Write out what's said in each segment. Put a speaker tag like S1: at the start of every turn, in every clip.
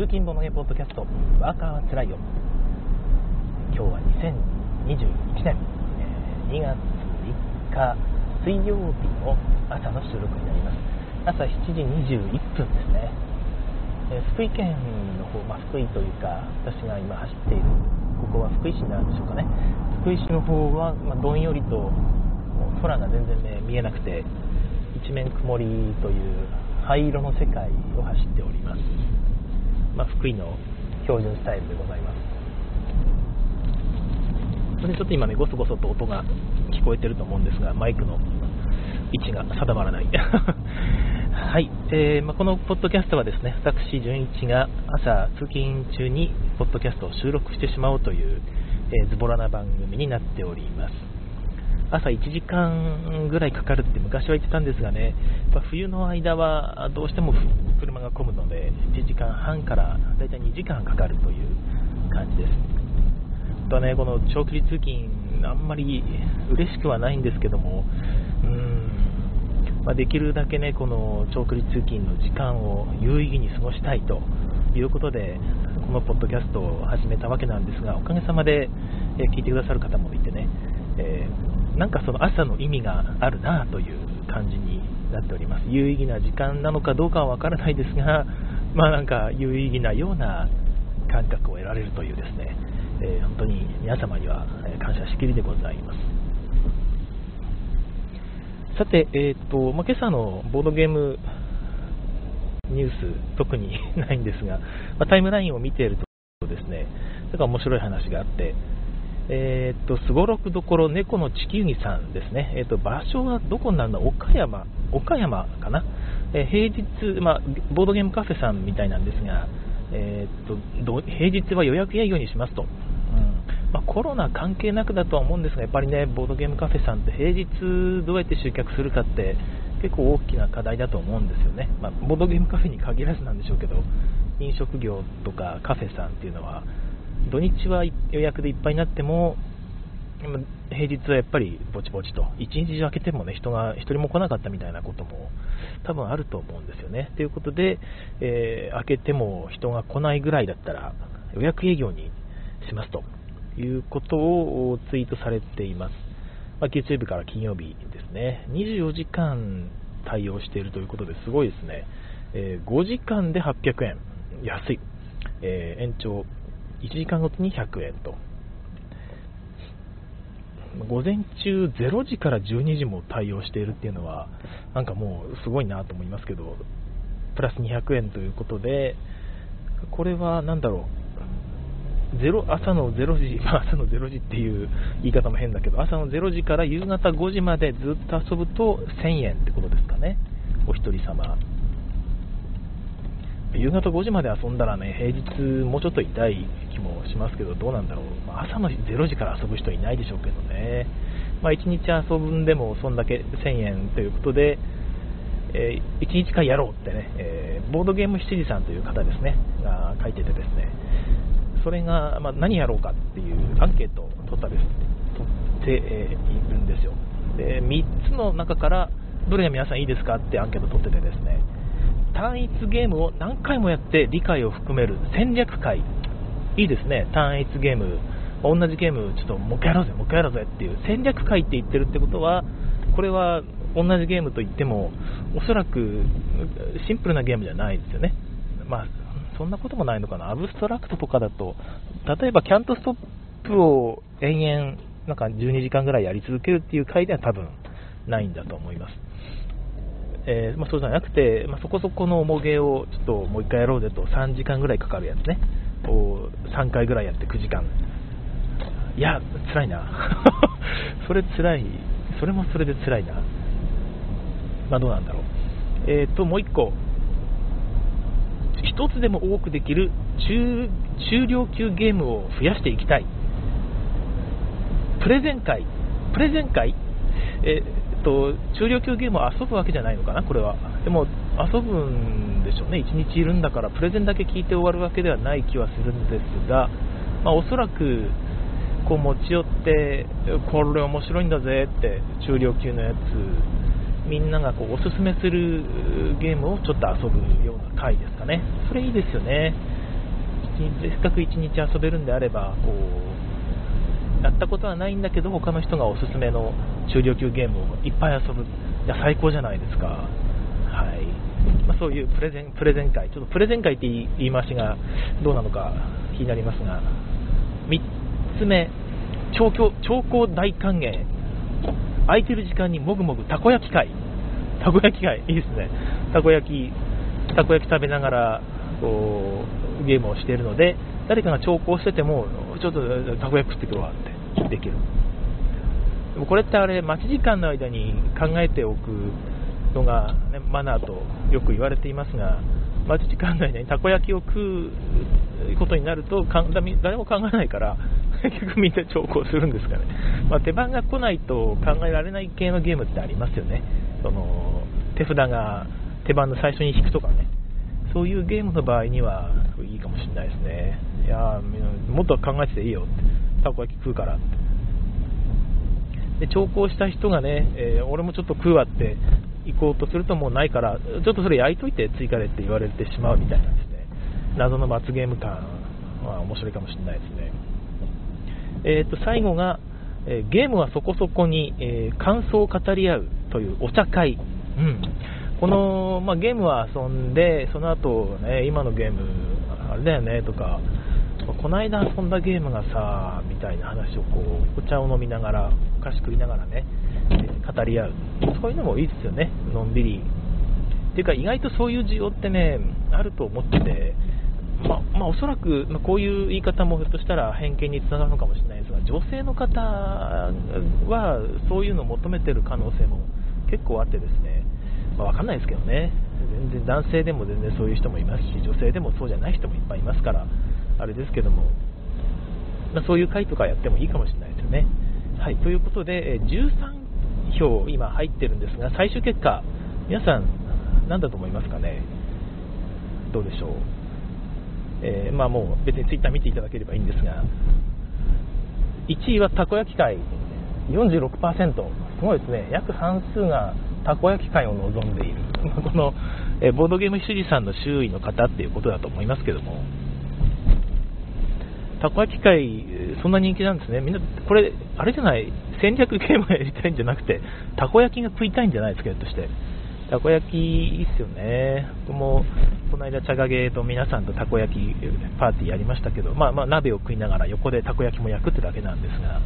S1: 通勤ボノゲポッドキャストワーカーはつらいよ。今日は2021年えー2月3日水曜日の朝の収録になります。朝7時21分ですね。えー福井県の方、まあ、福井というか私が今走っているここは福井市なんでしょうかね。福井市の方は、まあどんよりと空が全然、ね、見えなくて一面曇りという灰色の世界を走っております、まあ、福井の標準スタイルでございます。それでちょっと今ねゴソゴソと音が聞こえてると思うんですがマイクの位置が定まらない。はい、えーまあ、このポッドキャストはですね私純一が朝通勤中にポッドキャストを収録してしまおうという、えーズボラな番組になっております。朝1時間ぐらいかかるって昔は言ってたんですがね、やっぱ冬の間はどうしても車が混むので、1時間半からだいたい2時間かかるという感じです。本当はね、この長距離通勤、あんまり嬉しくはないんですけども、うーんまあ、できるだけね、この長距離通勤の時間を有意義に過ごしたいということで、このポッドキャストを始めたわけなんですが、おかげさまで、え聞いてくださる方もいてね、えーなんかその朝の意味があるなという感じになっております。有意義な時間なのかどうかはわからないですが、まあなんか有意義なような感覚を得られるというですね、えー本当に皆様にはえ感謝しきりでございます。さて、えーとまあ、今朝のボードゲームニュース、特に ないんですが、まあタイムラインを見ているとですね、なんか面白い話があって、えーっと、すごろくどころ猫の地球儀さんですね。えーっと、場所はどこになるんだ岡山、岡山かな？えー平日、まあ、ボードゲームカフェさんみたいなんですが、えっと、平日は予約営業にしますと。うんまあ、コロナ関係なくだとは思うんですが、やっぱりね、ボードゲームカフェさんって平日どうやって集客するかって結構大きな課題だと思うんですよね。まあ、ボードゲームカフェに限らずなんでしょうけど、飲食業とかカフェさんっていうのは、土日は予約でいっぱいになっても、平日はやっぱりぼちぼちと、一日中開けてもね、人が一人も来なかったみたいなことも多分あると思うんですよね。ということで、えー開けても人が来ないぐらいだったら予約営業にしますということをツイートされています。まあ、月曜日から金曜日ですね、24時間対応しているということですごいですね。えー5時間で800円、安い。えー延長1時間ごとに100円と。午前中0時から12時も対応しているっていうのは、なんかもうすごいなと思いますけど、プラス200円ということで、これは何だろう、ゼロ朝の0時、まあ、朝の0時っていう言い方も変だけど、朝の0時から夕方5時までずっと遊ぶと1000円ってことですかね、お一人様。夕方5時まで遊んだらね、平日もうちょっと痛い気もしますけど、どうなんだろう。まあ朝の0時から遊ぶ人いないでしょうけどね。まあ1日遊ぶんでもそんだけ1000円ということで、えー1日間やろうってね、えーボードゲーム7時さんという方ですね、が書いててですね、それが、まあ、何やろうかっていうアンケートを取ったです取って、えーいるんですよ。で、3つの中から、どれが皆さんいいですかってアンケート取っててですね、単一ゲームを何回もやって理解を含める戦略会、いいですね、単一ゲーム、同じゲーム、ちょっともう一回やろうぜ、もう一回やろうぜっていう戦略会って言ってるってことは、これは同じゲームといっても、おそらくシンプルなゲームじゃないですよね。まあ、そんなこともないのかな、アブストラクトとかだと、例えばキャントストップを延々、なんか12時間ぐらいやり続けるっていう回では多分ないんだと思います。えーまあ、そうじゃなくて、まあ、そこそこの重げをちょっともう一回やろうぜと3時間ぐらいかかるやつね。を3回ぐらいやって9時間。いや辛いな。それ辛い。それもそれで辛いな。まあどうなんだろう。えっ、ともう一個。一つでも多くできる中中量級ゲームを増やしていきたい。プレゼン会。プレゼン会？えっと、中量級ゲームを遊ぶわけじゃないのかな、これは。でも、遊ぶんでしょうね、1日いるんだから、プレゼンだけ聞いて終わるわけではない気はするんですが、まあ、おそらく、こう持ち寄って、これ面白いんだぜって、中量級のやつ、みんながこうおすすめするゲームをちょっと遊ぶような回ですかね。それいいですよね。せっかく1日遊べるんであればこうやったことはないんだけど他の人がおすすめの中量級ゲームをいっぱい遊ぶ。いや最高じゃないですか、はい。まあ、そういうプレゼンプレゼン会。ちょっとプレゼン会って言い回しがどうなのか気になりますが。3つ目。超超高大歓迎。空いてる時間にもぐもぐたこ焼き会。たこ焼き会。いいですね。たこ焼きたこ焼き食べながらこうゲームをしているので誰かが長考しててもちょっとたこ焼き食ってくるわってできる。でもこれってあれ待ち時間の間に考えておくのが、ね、マナーとよく言われていますが待ち時間の間にたこ焼きを食うことになると誰も考えないから 結局みんな長考するんですかね、まあ、手番が来ないと考えられない系のゲームってありますよね。その手札が手番の最初に引くとかね。そういうゲームの場合にはいいかもしれないですね。いやもっと考えてていいよって。たこ焼き食うからって。で調校した人がね、えー、俺もちょっと食うわって行こうとするともうないからちょっとそれ焼いといて追加でって言われてしまうみたいなですね。謎の罰ゲーム感は面白いかもしれないですね。えー、と最後が、え、ゲームはそこそこに、えー、感想を語り合うというお茶会、うん、この、まあ、ゲームは遊んで、その後、ね、今のゲーム、あれだよねとか、この間遊んだゲームがさ、みたいな話をこう、お茶を飲みながら、お菓子食いながらね、語り合う。そういうのもいいですよね、のんびり。ていうか、意外とそういう需要ってね、あると思ってて、ままあ、おそらく、ま、こういう言い方もひょっとしたら偏見につながるのかもしれないですが、女性の方はそういうのを求めてる可能性も結構あってですね、まあ、わかんないですけどね、全然男性でも全然そういう人もいますし、女性でもそうじゃない人もいっぱいいますから、あれですけども、まあ、そういう会とかやってもいいかもしれないですよね。はい、ということで、13票今入ってるんですが、最終結果、皆さん、何だと思いますかね、どうでしょう？えー、まあ、もう別にツイッター見ていただければいいんですが、1位はたこ焼き会46%、すごいですね、約半数がたこ焼き会を望んでいる、この、えボードゲーム主義さんの周囲の方っていうことだと思いますけども、たこ焼き会、そんな人気なんですね、みんな、これ、あれじゃない、戦略ゲームやりたいんじゃなくて、たこ焼きが食いたいんじゃないですか、として。たこ焼きいいっすよね。僕も、この間、茶影と皆さんとたこ焼きパーティーやりましたけど、まあまあ、鍋を食いながら横でたこ焼きも焼くってだけなんですが、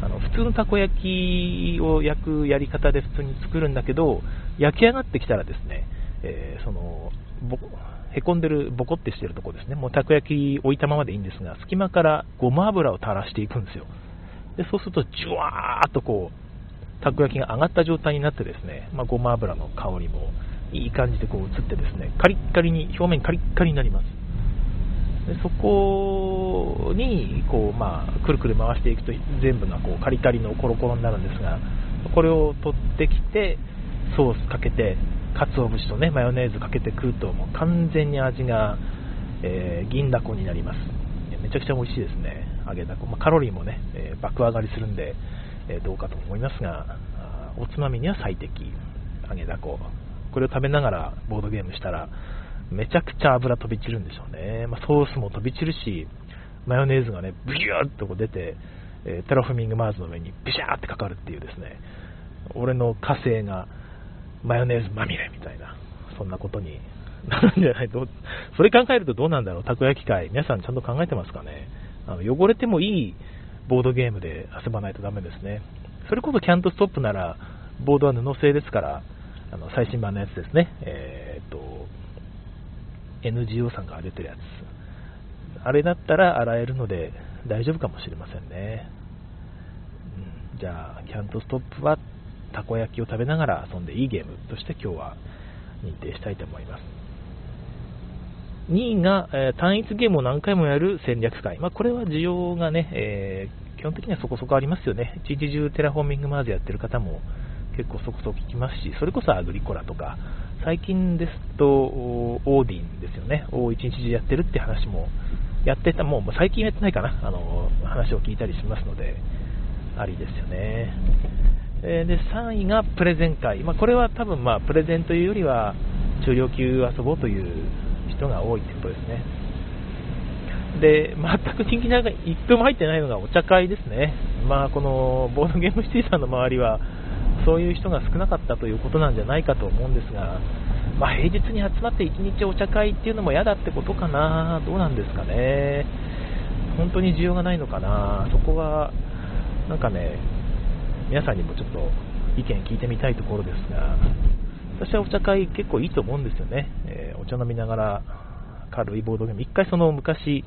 S1: あの普通のたこ焼きを焼くやり方で普通に作るんだけど、焼き上がってきたらですね、えー、そのへこんでる、ボコってしてるとこですね、もうたこ焼き置いたままでいいんですが、隙間からごま油を垂らしていくんですよ。でそうすると、じゅわーっとこう、たこ焼きが上がった状態になってですね、まあ、ごま油の香りもいい感じでこう移ってですね、カリッカリに、表面カリッカリになります。でそこにこう、まあ、くるくる回していくと全部がこうカリカリのコロコロになるんですがこれを取ってきてソースかけて鰹節とねマヨネーズかけて食うともう完全に味が、えー、銀だこになります。めちゃくちゃ美味しいですね。揚げだこ、まあ、カロリーもね、えー、爆上がりするんで、えー、どうかと思いますがおつまみには最適。揚げだこ。これを食べながらボードゲームしたらめちゃくちゃ油飛び散るんでしょうね、まあ、ソースも飛び散るし、マヨネーズがね、ブギューっとこう出て、えー、テラフォーミングマーズの上にビシャーってかかるっていうですね、俺の火星がマヨネーズまみれみたいな、そんなことになるんじゃない。と、それ考えるとどうなんだろう、たこ焼き会、皆さんちゃんと考えてますかね、あの汚れてもいいボードゲームで遊ばないとダメですね、それこそキャントストップなら、ボードは布製ですから、あの最新版のやつですね、えー、っと NGO さんが出てるやつ。あれだったら洗えるので大丈夫かもしれませんね。うん、じゃあ、キャントストップはたこ焼きを食べながら遊んでいいゲームとして今日は認定したいと思います。2位が、えー、単一ゲームを何回もやる戦略会。まあ、これは需要がね、えー、基本的にはそこそこありますよね。一日中テラフォーミングマーズやってる方も結構そこそこ聞きますし、それこそアグリコラとか、最近ですと、オーディンですよね、を一日中やってるって話もやってた、もう最近やってないかな、あの話を聞いたりしますので、ありですよね。えで3位がプレゼン会、まあ、これは多分、まあ、プレゼンというよりは、中量級遊ぼうという人が多いということですね。で、全く人気が一分も入ってないのがお茶会ですね。まあ、このボードゲームシティさんの周りは、そういう人が少なかったということなんじゃないかと思うんですが、まあ、平日に集まって1日お茶会っていうのも嫌だってことかな、どうなんですかね。本当に需要がないのかな、そこは、なんかね、皆さんにもちょっと意見聞いてみたいところですが、私はお茶会結構いいと思うんですよね。えー、お茶飲みながら軽いボードゲーム、一回その昔、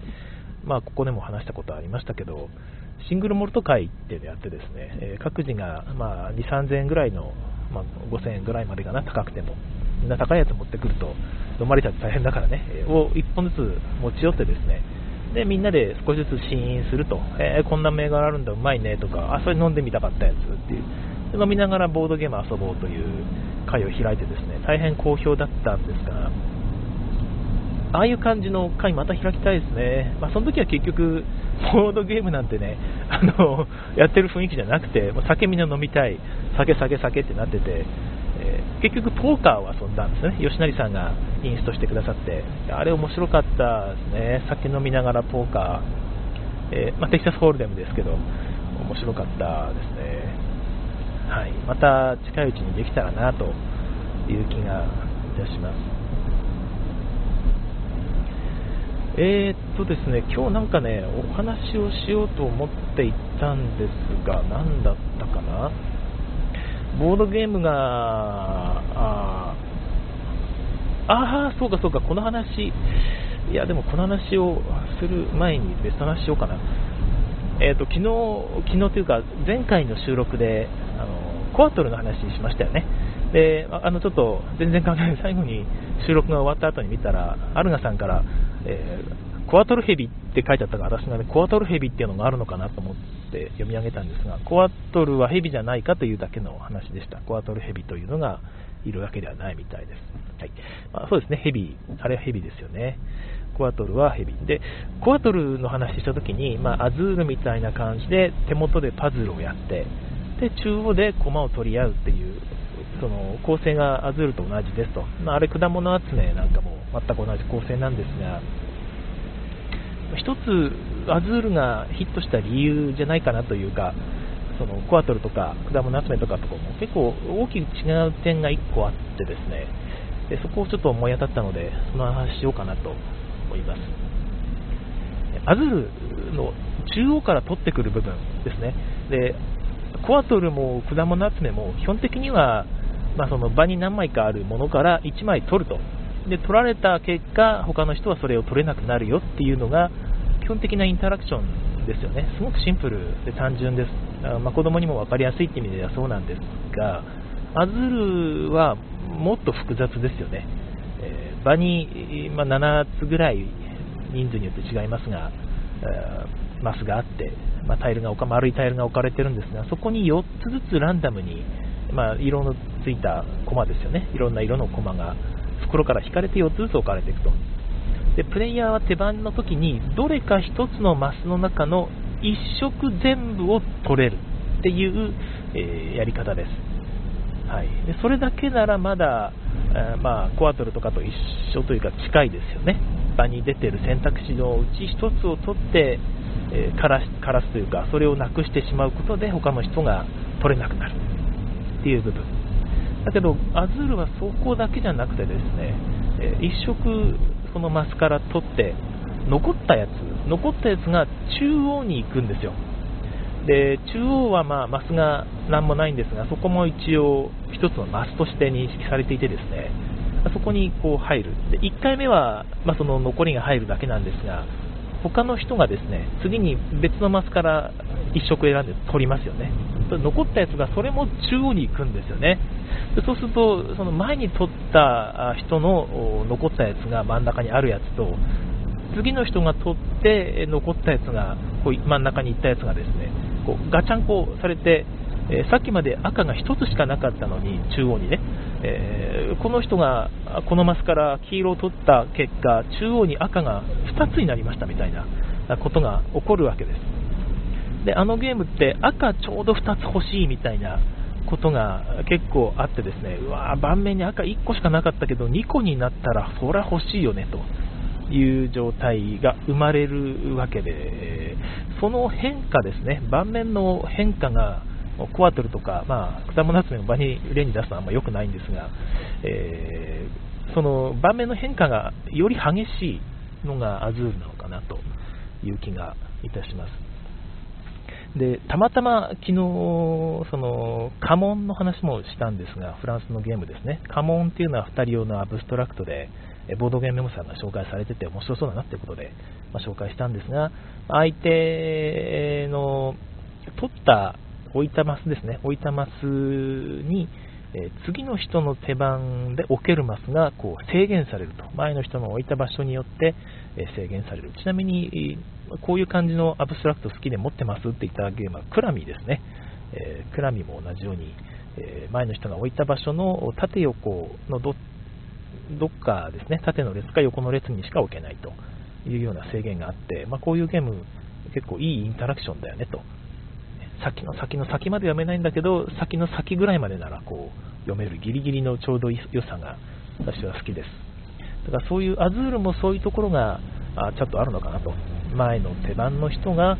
S1: まあ、ここでも話したことありましたけど、シングルモルト会っていうのやってですね、えー、各自がまあ2、3000円ぐらいの、まあ、5000円ぐらいまでかな、高くても、みんな高いやつ持ってくると、飲まれちゃって大変だからね、を1本ずつ持ち寄ってですね、でみんなで少しずつ試飲すると、えー、こんな銘柄あるんだ、うまいねとか、あ、それ飲んでみたかったやつっていう、で飲みながらボードゲーム遊ぼうという会を開いてですね、大変好評だったんですが、ああいう感じの会また開きたいですね。まあ、その時は結局、ボードゲームなんてね、あの、やってる雰囲気じゃなくて、もう酒みんな飲みたい、酒酒酒ってなってて、ー、結局ポーカーを遊んだんですね。吉成さんがインストしてくださって、あれ面白かったですね。酒飲みながらポーカー、えー、まあ、テキサスホールデムですけど、面白かったですね。はい、また近いうちにできたらなという気がいたします。えー、っとですね、今日なんかね、お話をしようと思っていたんですが、何だったかな？ボードゲームが、ああ、そうかそうか、この話、いや、でもこの話をする前に別の話しようかな。えー、と、昨日、昨日というか、前回の収録で、あの、コアトルの話しましたよね。で、あの、ちょっと、全然関係ない、最後に収録が終わった後に見たら、アルガさんから、え、コアトルヘビって書いてあったから私がねコアトルヘビっていうのがあるのかなと思って読み上げたんですがコアトルはヘビじゃないかというだけの話でした。コアトルヘビというのがいるわけではないみたいです、はい。まあ、そうですね。ヘビ。あれはヘビですよね。コアトルはヘビ。でコアトルの話した時に、まあ、アズールみたいな感じで手元でパズルをやってで中央で駒を取り合うっていうその構成がアズールと同じですと、まあ、あれ果物集めなんかも全く同じ構成なんですが一つアズールがヒットした理由じゃないかなというかそのコアトルとか果物集めとかとかも結構大きく違う点が1個あってですね。でそこをちょっと思い当たったのでその話しようかなと思います。アズールの中央から取ってくる部分ですね。でコアトルも果物集めも基本的にはまあ、その場に何枚かあるものから1枚取ると。で取られた結果他の人はそれを取れなくなるよっていうのが基本的なインタラクションですよね。すごくシンプルで単純です。あ、まあ、子供にも分かりやすいって意味ではそうなんですがアズールはもっと複雑ですよね、えー、場に、まあ、7つぐらい人数によって違いますが、えー、マスがあって、まあ、タイルが丸いタイルが置かれてるんですがそこに4つずつランダムにまあ、色のついたコマですよね、いろんな色のコマが袋から引かれて4つずつ置かれていくと。でプレイヤーは手番の時にどれか1つのマスの中の1色全部を取れるっていう、えー、やり方です。はい、でそれだけならまだ、えー、まあ、コアトルとかと一緒というか近いですよね。場に出てる選択肢のうち1つを取って、えー、枯ら枯らすというかそれをなくしてしまうことで他の人が取れなくなる。っていう部分だけどアズールはそこだけじゃなくてですね、えー、一色そのマスから取って残ったやつ残ったやつが中央に行くんですよ。で中央はまあマスが何もないんですがそこも一応1つのマスとして認識されていてですねそこにこう入る。で1回目は、まあ、その残りが入るだけなんですが他の人がですね次に別のマスから1色選んで取りますよね。残ったやつがそれも中央に行くんですよね。でそうするとその前に取った人の残ったやつが真ん中にあるやつと次の人が取って残ったやつがこう真ん中に行ったやつがですねこうガチャンコされて、えー、さっきまで赤が1つしかなかったのに中央にね、えー、この人がこのマスから黄色を取った結果中央に赤が2つになりましたみたいなことが起こるわけです。であのゲームって赤ちょうど2つ欲しいみたいなことが結構あってですねうわ盤面に赤1個しかなかったけど2個になったらそりゃ欲しいよねという状態が生まれるわけで、その変化ですね、盤面の変化がコアトルとか、まあ、果物集めの場に例に出すのはあんま良くないんですが、えー、その盤面の変化がより激しいのがアズールなのかなという気がいたします。でたまたま昨日、その家紋の話もしたんですが、フランスのゲームですね、家紋っていうのは2人用のアブストラクトで、ボードゲームメモさんが紹介されてて面白そうだなっていうことで、まあ、紹介したんですが、相手の取った置いたマスですね、置いたマスに、え次の人の手番で置けるマスがこう制限されると、前の人の置いた場所によって、え制限される。ちなみに、こういう感じのアブストラクト好きで持ってますって言ったゲームはクラミですね。えクラミも同じように、え前の人が置いた場所の縦横のどどっかですね、縦の列か横の列にしか置けないというような制限があって、まあ、こういうゲーム結構いいインタラクションだよねと。先の先の先まで読めないんだけど、先の先ぐらいまでならこう読めるギリギリのちょうど良さが私は好きです。だからそういうアズールもそういうところがあちょっとあるのかなと。前の手番の人が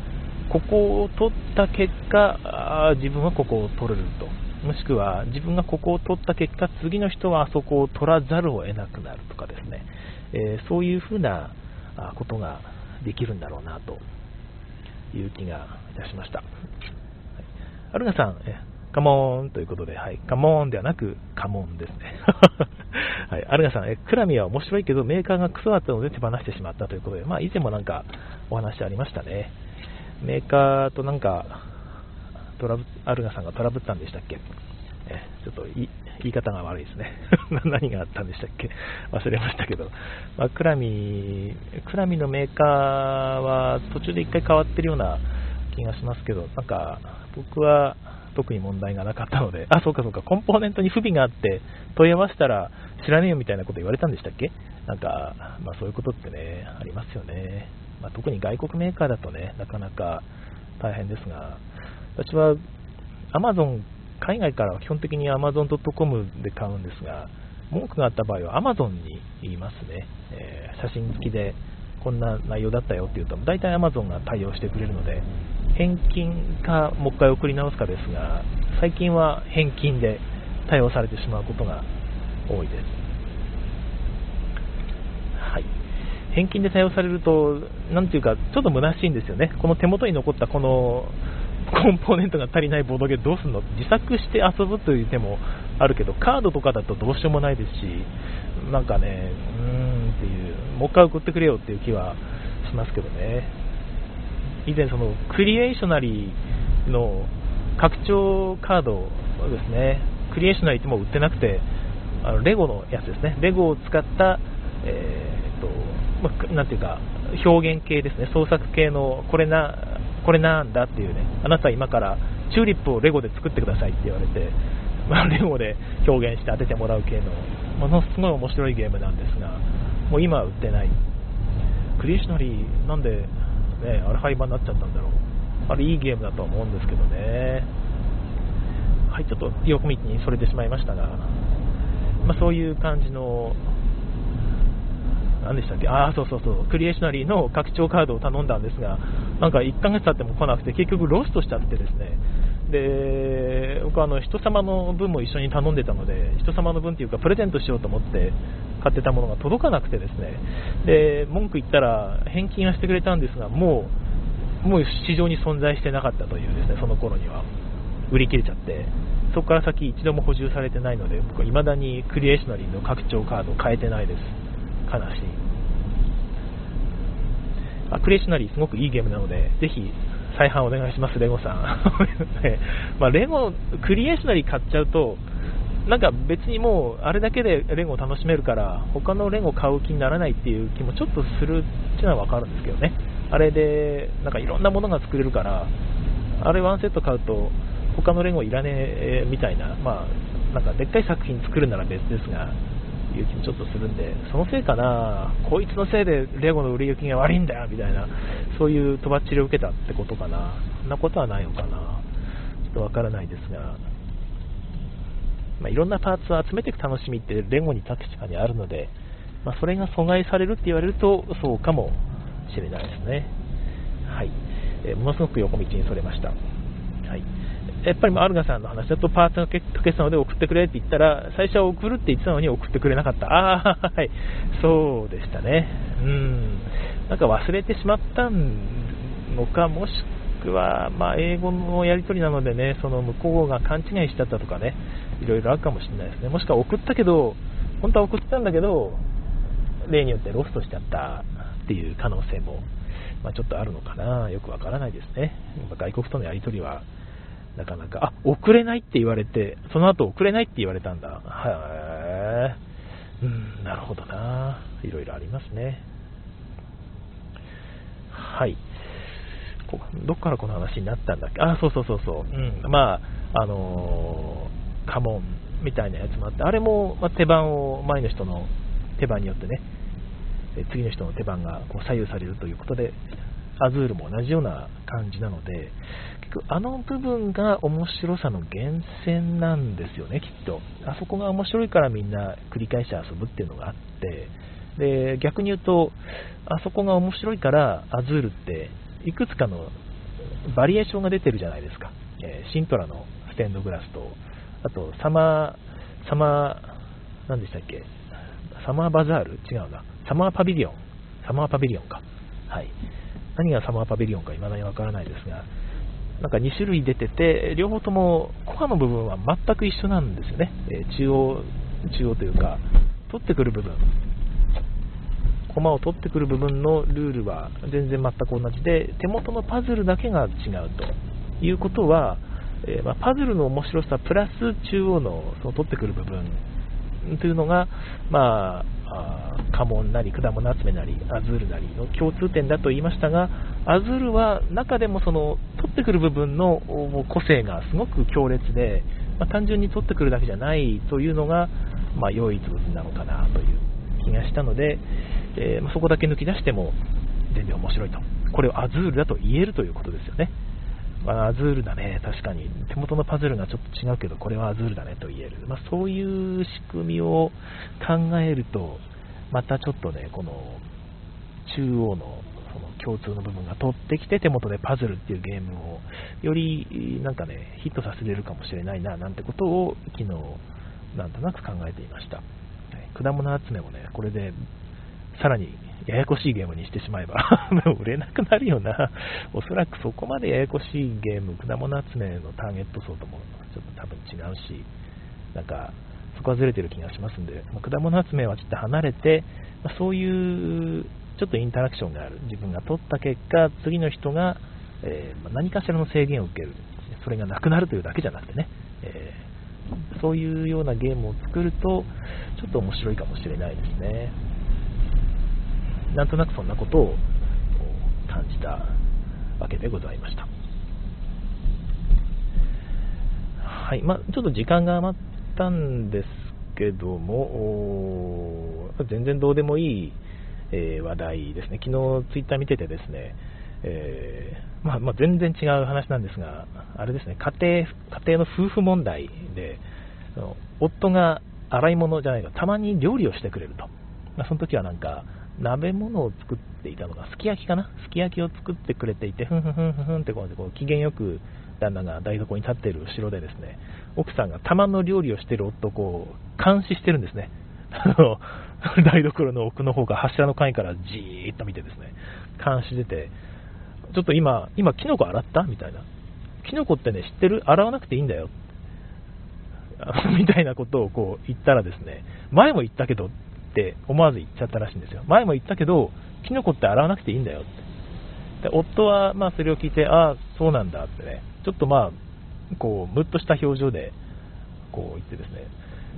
S1: ここを取った結果、あ自分はここを取れると。もしくは自分がここを取った結果、次の人はあそこを取らざるを得なくなるとかですね、えー、そういうふうなことができるんだろうなという気がいたしました。アルガさん、えカモーンということで、はい、カモーンではなく、カモンですね。はい、アルガさん、えクラミは面白いけど、メーカーがクソだったので手放してしまったということで、まあ、以前もなんかお話ありましたね。メーカーとなんか、トラブアルガさんがトラブったんでしたっけ？えちょっと言い方が悪いですね。何があったんでしたっけ？忘れましたけど、まあ、クラミ、クラミのメーカーは途中で1回変わってるような気がしますけど、なんか僕は特に問題がなかったので、あ、そうかそうか、コンポーネントに不備があって問い合わせたら知らねえよみたいなこと言われたんでしたっけ？なんか、まあ、そういうことってね、ありますよね。まあ、特に外国メーカーだとね、なかなか大変ですが、私は Amazon、海外からは基本的に Amazon.com で買うんですが、文句があった場合は Amazon に言いますね。えー、写真付きでこんな内容だったよっていうと、大体 Amazon が対応してくれるので、返金かもう一回送り直すかですが、最近は返金で対応されてしまうことが多いです。はい。返金で対応されると、なんていうか、ちょっと虚しいんですよね。この手元に残ったこのコンポーネントが足りないボードゲーどうすんの？自作して遊ぶという手もあるけど、カードとかだとどうしようもないですし、なんかね、うーんっていう、もう一回送ってくれよっていう気はしますけどね。以前、そのクリエーショナリーの拡張カードですね、クリエーショナリーってもう売ってなくて、あのレゴのやつですね、レゴを使った、えー、っと、まなんていうか、表現系ですね、創作系の、これな、これなんだっていうね、あなたは今からチューリップをレゴで作ってくださいって言われて、まあ、レゴで表現して当ててもらう系の、ものすごい面白いゲームなんですが、もう今は売ってない。クリエーショナリー、なんで、ね、あれ廃盤になっちゃったんだろう。あれいいゲームだとは思うんですけどね。はい、ちょっと横道にそれてしまいましたが、まあ、そういう感じの何でしたっけ、ああ、そうそうそう、クリエーショナリーの拡張カードを頼んだんですが、なんか1ヶ月経っても来なくて、結局ロストしちゃってですね、で僕はあの人様の分も一緒に頼んでたので、人様の分というか、プレゼントしようと思って買ってたものが届かなくてですね、で文句言ったら返金はしてくれたんですが、もう、もう市場に存在してなかったというですね、その頃には。売り切れちゃって、そこから先一度も補充されてないので、僕は未だにクリエーショナリーの拡張カードを変えてないです。悲しい。あクレーショナリーすごくいいゲームなので、ぜひ再販お願いします、レゴさん。まあ、レゴ、クリエーショナリー買っちゃうと、なんか別にもうあれだけでレゴを楽しめるから、他のレゴ買う気にならないっていう気もちょっとするっていうのはわかるんですけどね。あれで、なんかいろんなものが作れるから、あれワンセット買うと、他のレゴいらねえみたいな、まあ、なんかでっかい作品作るなら別ですが、いう気もちょっとするんで、そのせいかな、こいつのせいでレゴの売れ行きが悪いんだよみたいな、そういうとばっちりを受けたってことかな、そんなことはないのかな、ちょっとわからないですが、まあ、いろんなパーツを集めていく楽しみってレゴに確かにあるので、まあ、それが阻害されるって言われると、そうかもしれないですね。はい。えー、ものすごく横道にそれました。やっぱりアルガさんの話だとパーツが溶けたので送ってくれって言ったら、最初は送るって言ってたのに送ってくれなかった。ああ、はい。そうでしたね。うん。なんか忘れてしまったのか、もしくは、まあ、英語のやり取りなのでね、その向こうが勘違いしちゃったとかね、いろいろあるかもしれないですね。もしくは送ったけど、本当は送ったんだけど、例によってロストしちゃったっていう可能性も、まあ、ちょっとあるのかな。よくわからないですね。外国とのやり取りはなかなか、あ、送れないって言われて、その後送れないって言われたんだ。へー。うん、なるほどな。いろいろありますね。はい。どっからこの話になったんだっけ？あ、そうそうそうそう。うん。まあ、あのー、家紋みたいなやつもあって、あれも、ま、手番を前の人の手番によってね、次の人の手番がこう左右されるということで、アズールも同じような感じなので、結局あの部分が面白さの源泉なんですよね、きっと。あそこが面白いからみんな繰り返して遊ぶっていうのがあって、で逆に言うと、あそこが面白いからアズールっていくつかのバリエーションが出てるじゃないですか。えー、シントラのステンドグラスと、あとサマー、サマー、何でしたっけ？サマーバザール？違うな。サマーパビリオン。サマーパビリオンか。はい。何がサマーパビリオンか未だにわからないですが、なんか2種類出てて、両方ともコアの部分は全く一緒なんですよね。え、中央、中央というか、取ってくる部分。駒を取ってくる部分のルールは全然全く同じで、手元のパズルだけが違うということは、えー、まあ、パズルの面白さプラス中央のその取ってくる部分というのが、まあ、家紋なり果物集めなりアズールなりの共通点だと言いましたがアズールは中でもその取ってくる部分の個性がすごく強烈で、まあ、単純に取ってくるだけじゃないというのが、まあ、唯一無二なのかなという気がしたので、えー、そこだけ抜き出しても全然面白いとこれをアズールだと言えるということですよね。まあ、アズールだね、確かに。手元のパズルがちょっと違うけど、これはアズールだねと言える。まあ、そういう仕組みを考えると、またちょっとね、この中央のその共通の部分が取ってきて、手元でパズルっていうゲームをよりなんかね、ヒットさせれるかもしれないな、なんてことを昨日、なんとなく考えていました。果物集めもね、これでさらにややこしいゲームにしてしまえば 売れなくなるよな。おそらくそこまでややこしいゲーム、果物集めのターゲット層ともちょっと多分違うし、なんか、そこはずれてる気がしますんで、まあ、果物集めはちょっと離れて、まあ、そういうちょっとインタラクションがある。自分が取った結果、次の人が、えー、何かしらの制限を受ける。それがなくなるというだけじゃなくてね、えー、そういうようなゲームを作ると、ちょっと面白いかもしれないですね。なんとなくそんなことを感じたわけでございました。はい、まあ、ちょっと時間が余ったんですけども、全然どうでもいい、えー、話題ですね。昨日ツイッター見ててですね、えー、まあ、まあ、全然違う話なんですが、あれですね、家庭、家庭の夫婦問題で、夫が洗い物じゃないか、たまに料理をしてくれると。まあ、その時はなんか、鍋物を作っていたのが、すき焼きかな？すき焼きを作ってくれていて、ふんふんふんふんってこうこう機嫌よく旦那が台所に立っている後ろでですね、奥さんが玉の料理をしている夫をこう監視してるんですね。台所の奥の方が柱の階からじーっと見てですね、監視してて、ちょっと今、今、キノコ洗った？みたいな。キノコってね、知ってる？洗わなくていいんだよ。みたいなことをこう言ったらですね、前も言ったけど、って思わず言っちゃったらしいんですよ。前も言ったけど、キノコって洗わなくていいんだよって。で夫はまあそれを聞いて、ああ、そうなんだってね、ちょっとまあ、こう、ムッとした表情で、こう言ってですね、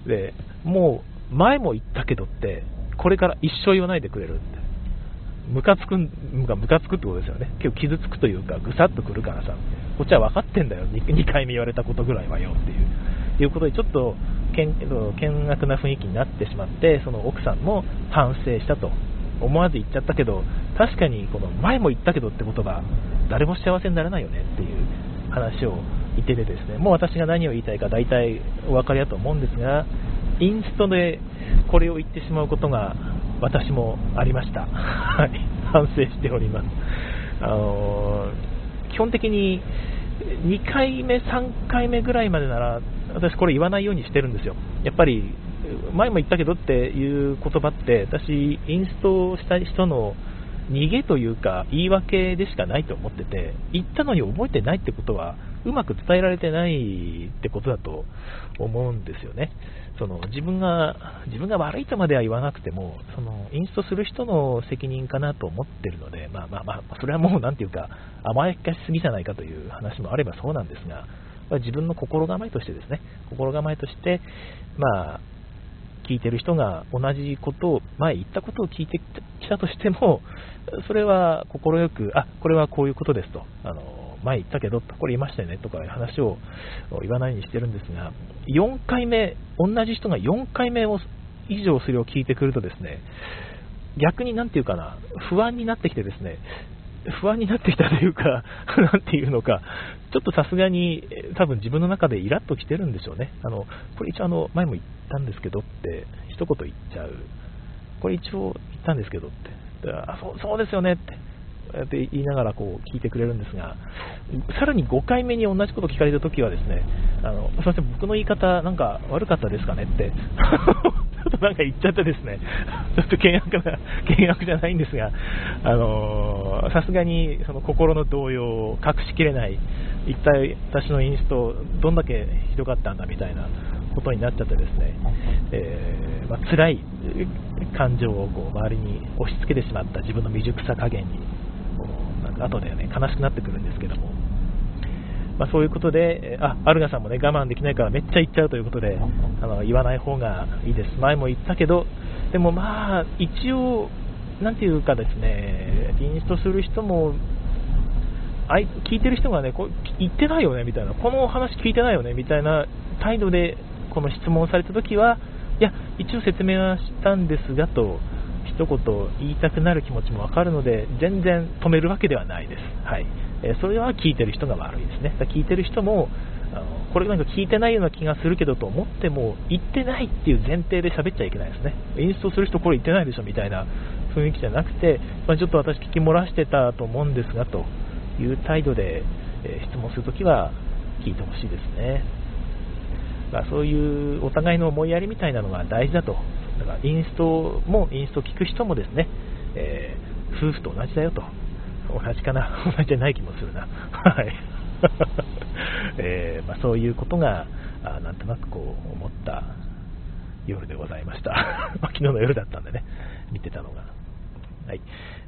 S1: で、もう、前も言ったけどって、これから一生言わないでくれるって。ムカつくんがムカつくってことですよね。結構傷つくというか、ぐさっとくるからさ、こっちは分かってんだよ、2, 2回目言われたことぐらいはよっていう。いうことで、ちょっと険悪な雰囲気になってしまって、その奥さんも反省したと。思わず言っちゃったけど、確かにこの前も言ったけどって言葉、誰も幸せにならないよねっていう話を言っててですね、もう私が何を言いたいか大体お分かりだと思うんですが、インストでこれを言ってしまうことが私もありました。反省しております。あのー基本的に2回目、3回目ぐらいまでなら、私これ言わないようにしてるんですよ。やっぱり、前も言ったけどっていう言葉って、私、インストした人の逃げというか、言い訳でしかないと思ってて、言ったのに覚えてないってことは、うまく伝えられてないってことだと思うんですよね。その自分が自分が悪いとまでは言わなくても、そのインストする人の責任かなと思ってるので、まあまあまあ、それはもうなんていうか、甘やかしすぎじゃないかという話もあればそうなんですが、自分の心構えとしてですね、心構えとして、まあ、聞いてる人が同じことを、前言ったことを聞いてきたとしても、それは快く、あこれはこういうことですと、あの前言ったけど、これ言いましたよねとかいう話を言わないようにしてるんですが、4回目、同じ人が4回目を以上それを聞いてくるとですね、逆になんていうかな、不安になってきてですね、不安になってきたというか、なんていうのか、ちょっとさすがに多分自分の中でイラッときてるんでしょうね。あのこれ一応あの前も言ったんですけどって一言言っちゃう。これ一応言ったんですけどって。あそうそうですよねって。って言いながらこう聞いてくれるんですが、さらに5回目に同じこと聞かれたときはですね、あのすみません、僕の言い方、なんか悪かったですかねって、となんか言っちゃってですね、ちょっと険悪な、険悪じゃないんですが、あのさすがにその心の動揺を隠しきれない、一体私のインスト、どんだけひどかったんだみたいなことになっちゃってですね、えーまあ辛い感情をこう周りに押し付けてしまった自分の未熟さ加減に、こうなんか後で、ね、悲しくなってくるんですけども。まあ、そういうことで、あアルガさんもね我慢できないからめっちゃ言っちゃうということであの言わない方がいいです、前も言ったけど、でもまあ一応、なんていうかですね、インストする人も、あい聞いてる人がねこ言ってないよねみたいな、このお話聞いてないよねみたいな態度でこの質問されたときは、いや、一応説明はしたんですがと。一言言いたくなる気持ちもわかるので全然止めるわけではないです、はい。えそれは聞いてる人が悪いですね。だ聞いてる人もあのこれなんか聞いてないような気がするけどと思っても言ってないっていう前提で喋っちゃいけないですね。インストする人これ言ってないでしょみたいな雰囲気じゃなくて、まあ、ちょっと私聞き漏らしてたと思うんですがという態度で、え質問するときは聞いてほしいですね。まあそういうお互いの思いやりみたいなのが大事だと。だからインストもインスト聞く人もですね、えー夫婦と同じだよと。同じかな。同じじゃない気もするな。はい、えーまあ、そういうことがあなんとなくこう思った夜でございました。昨日の夜だったんでね見てたのが。はい。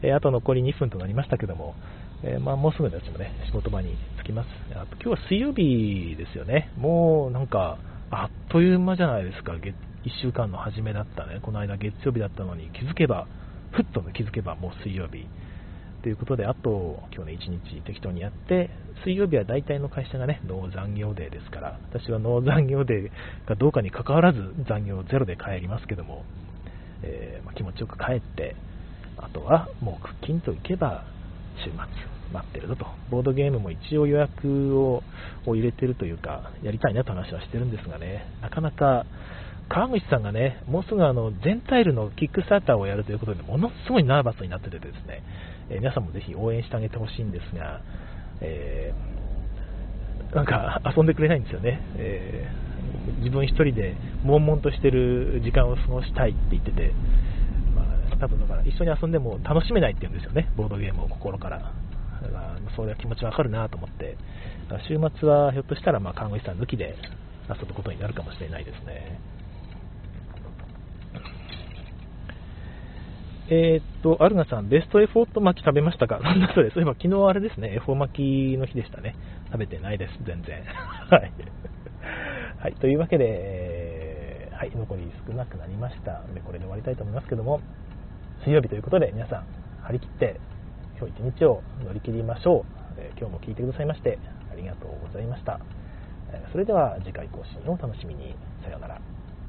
S1: えーあと残り2分となりましたけども、えーまあ、もうすぐ私もね。仕事場に着きます。あと今日は水曜日ですよね。もうなんかあっという間じゃないですか。月1週間の初めだったね。この間月曜日だったのに気づけばふっと気づけばもう水曜日。ということで、あと今日ね、1日適当にやって、水曜日は大体の会社がね、ノー残業デーですから、私はノー残業デーかどうかに関わらず残業ゼロで帰りますけども、えーまあ気持ちよく帰って、あとはもうクッキンと行けば週末待ってるぞと、ボードゲームも一応予約を入れてるというか、やりたいなと話はしてるんですがね、なかなか川口さんがね、もうすぐあの全タイルのキックスターターをやるということで、ものすごいナーバスになっててですね、えー皆さんもぜひ応援してあげてほしいんですが、えーなんか遊んでくれないんですよね、えー自分一人で悶々としてる時間を過ごしたいって言ってて、まあ、多分だから一緒に遊んでも楽しめないって言うんですよね、ボードゲームを心から。だからそういう気持ちわかるなと思って、週末はひょっとしたらまあ看護師さん抜きで遊ぶことになるかもしれないですね。えーっと、アルナさん、ベストエフォート巻き食べましたか？なんだそれ、そういえば昨日あれですね、恵方巻きの日でしたね。食べてないです、全然。はい。はい、というわけで、はい、残り少なくなりましたで、これで終わりたいと思いますけども、水曜日ということで、皆さん、張り切って、今日一日を乗り切りましょう。今日も聞いてくださいまして、ありがとうございました。それでは次回更新をお楽しみに。さようなら。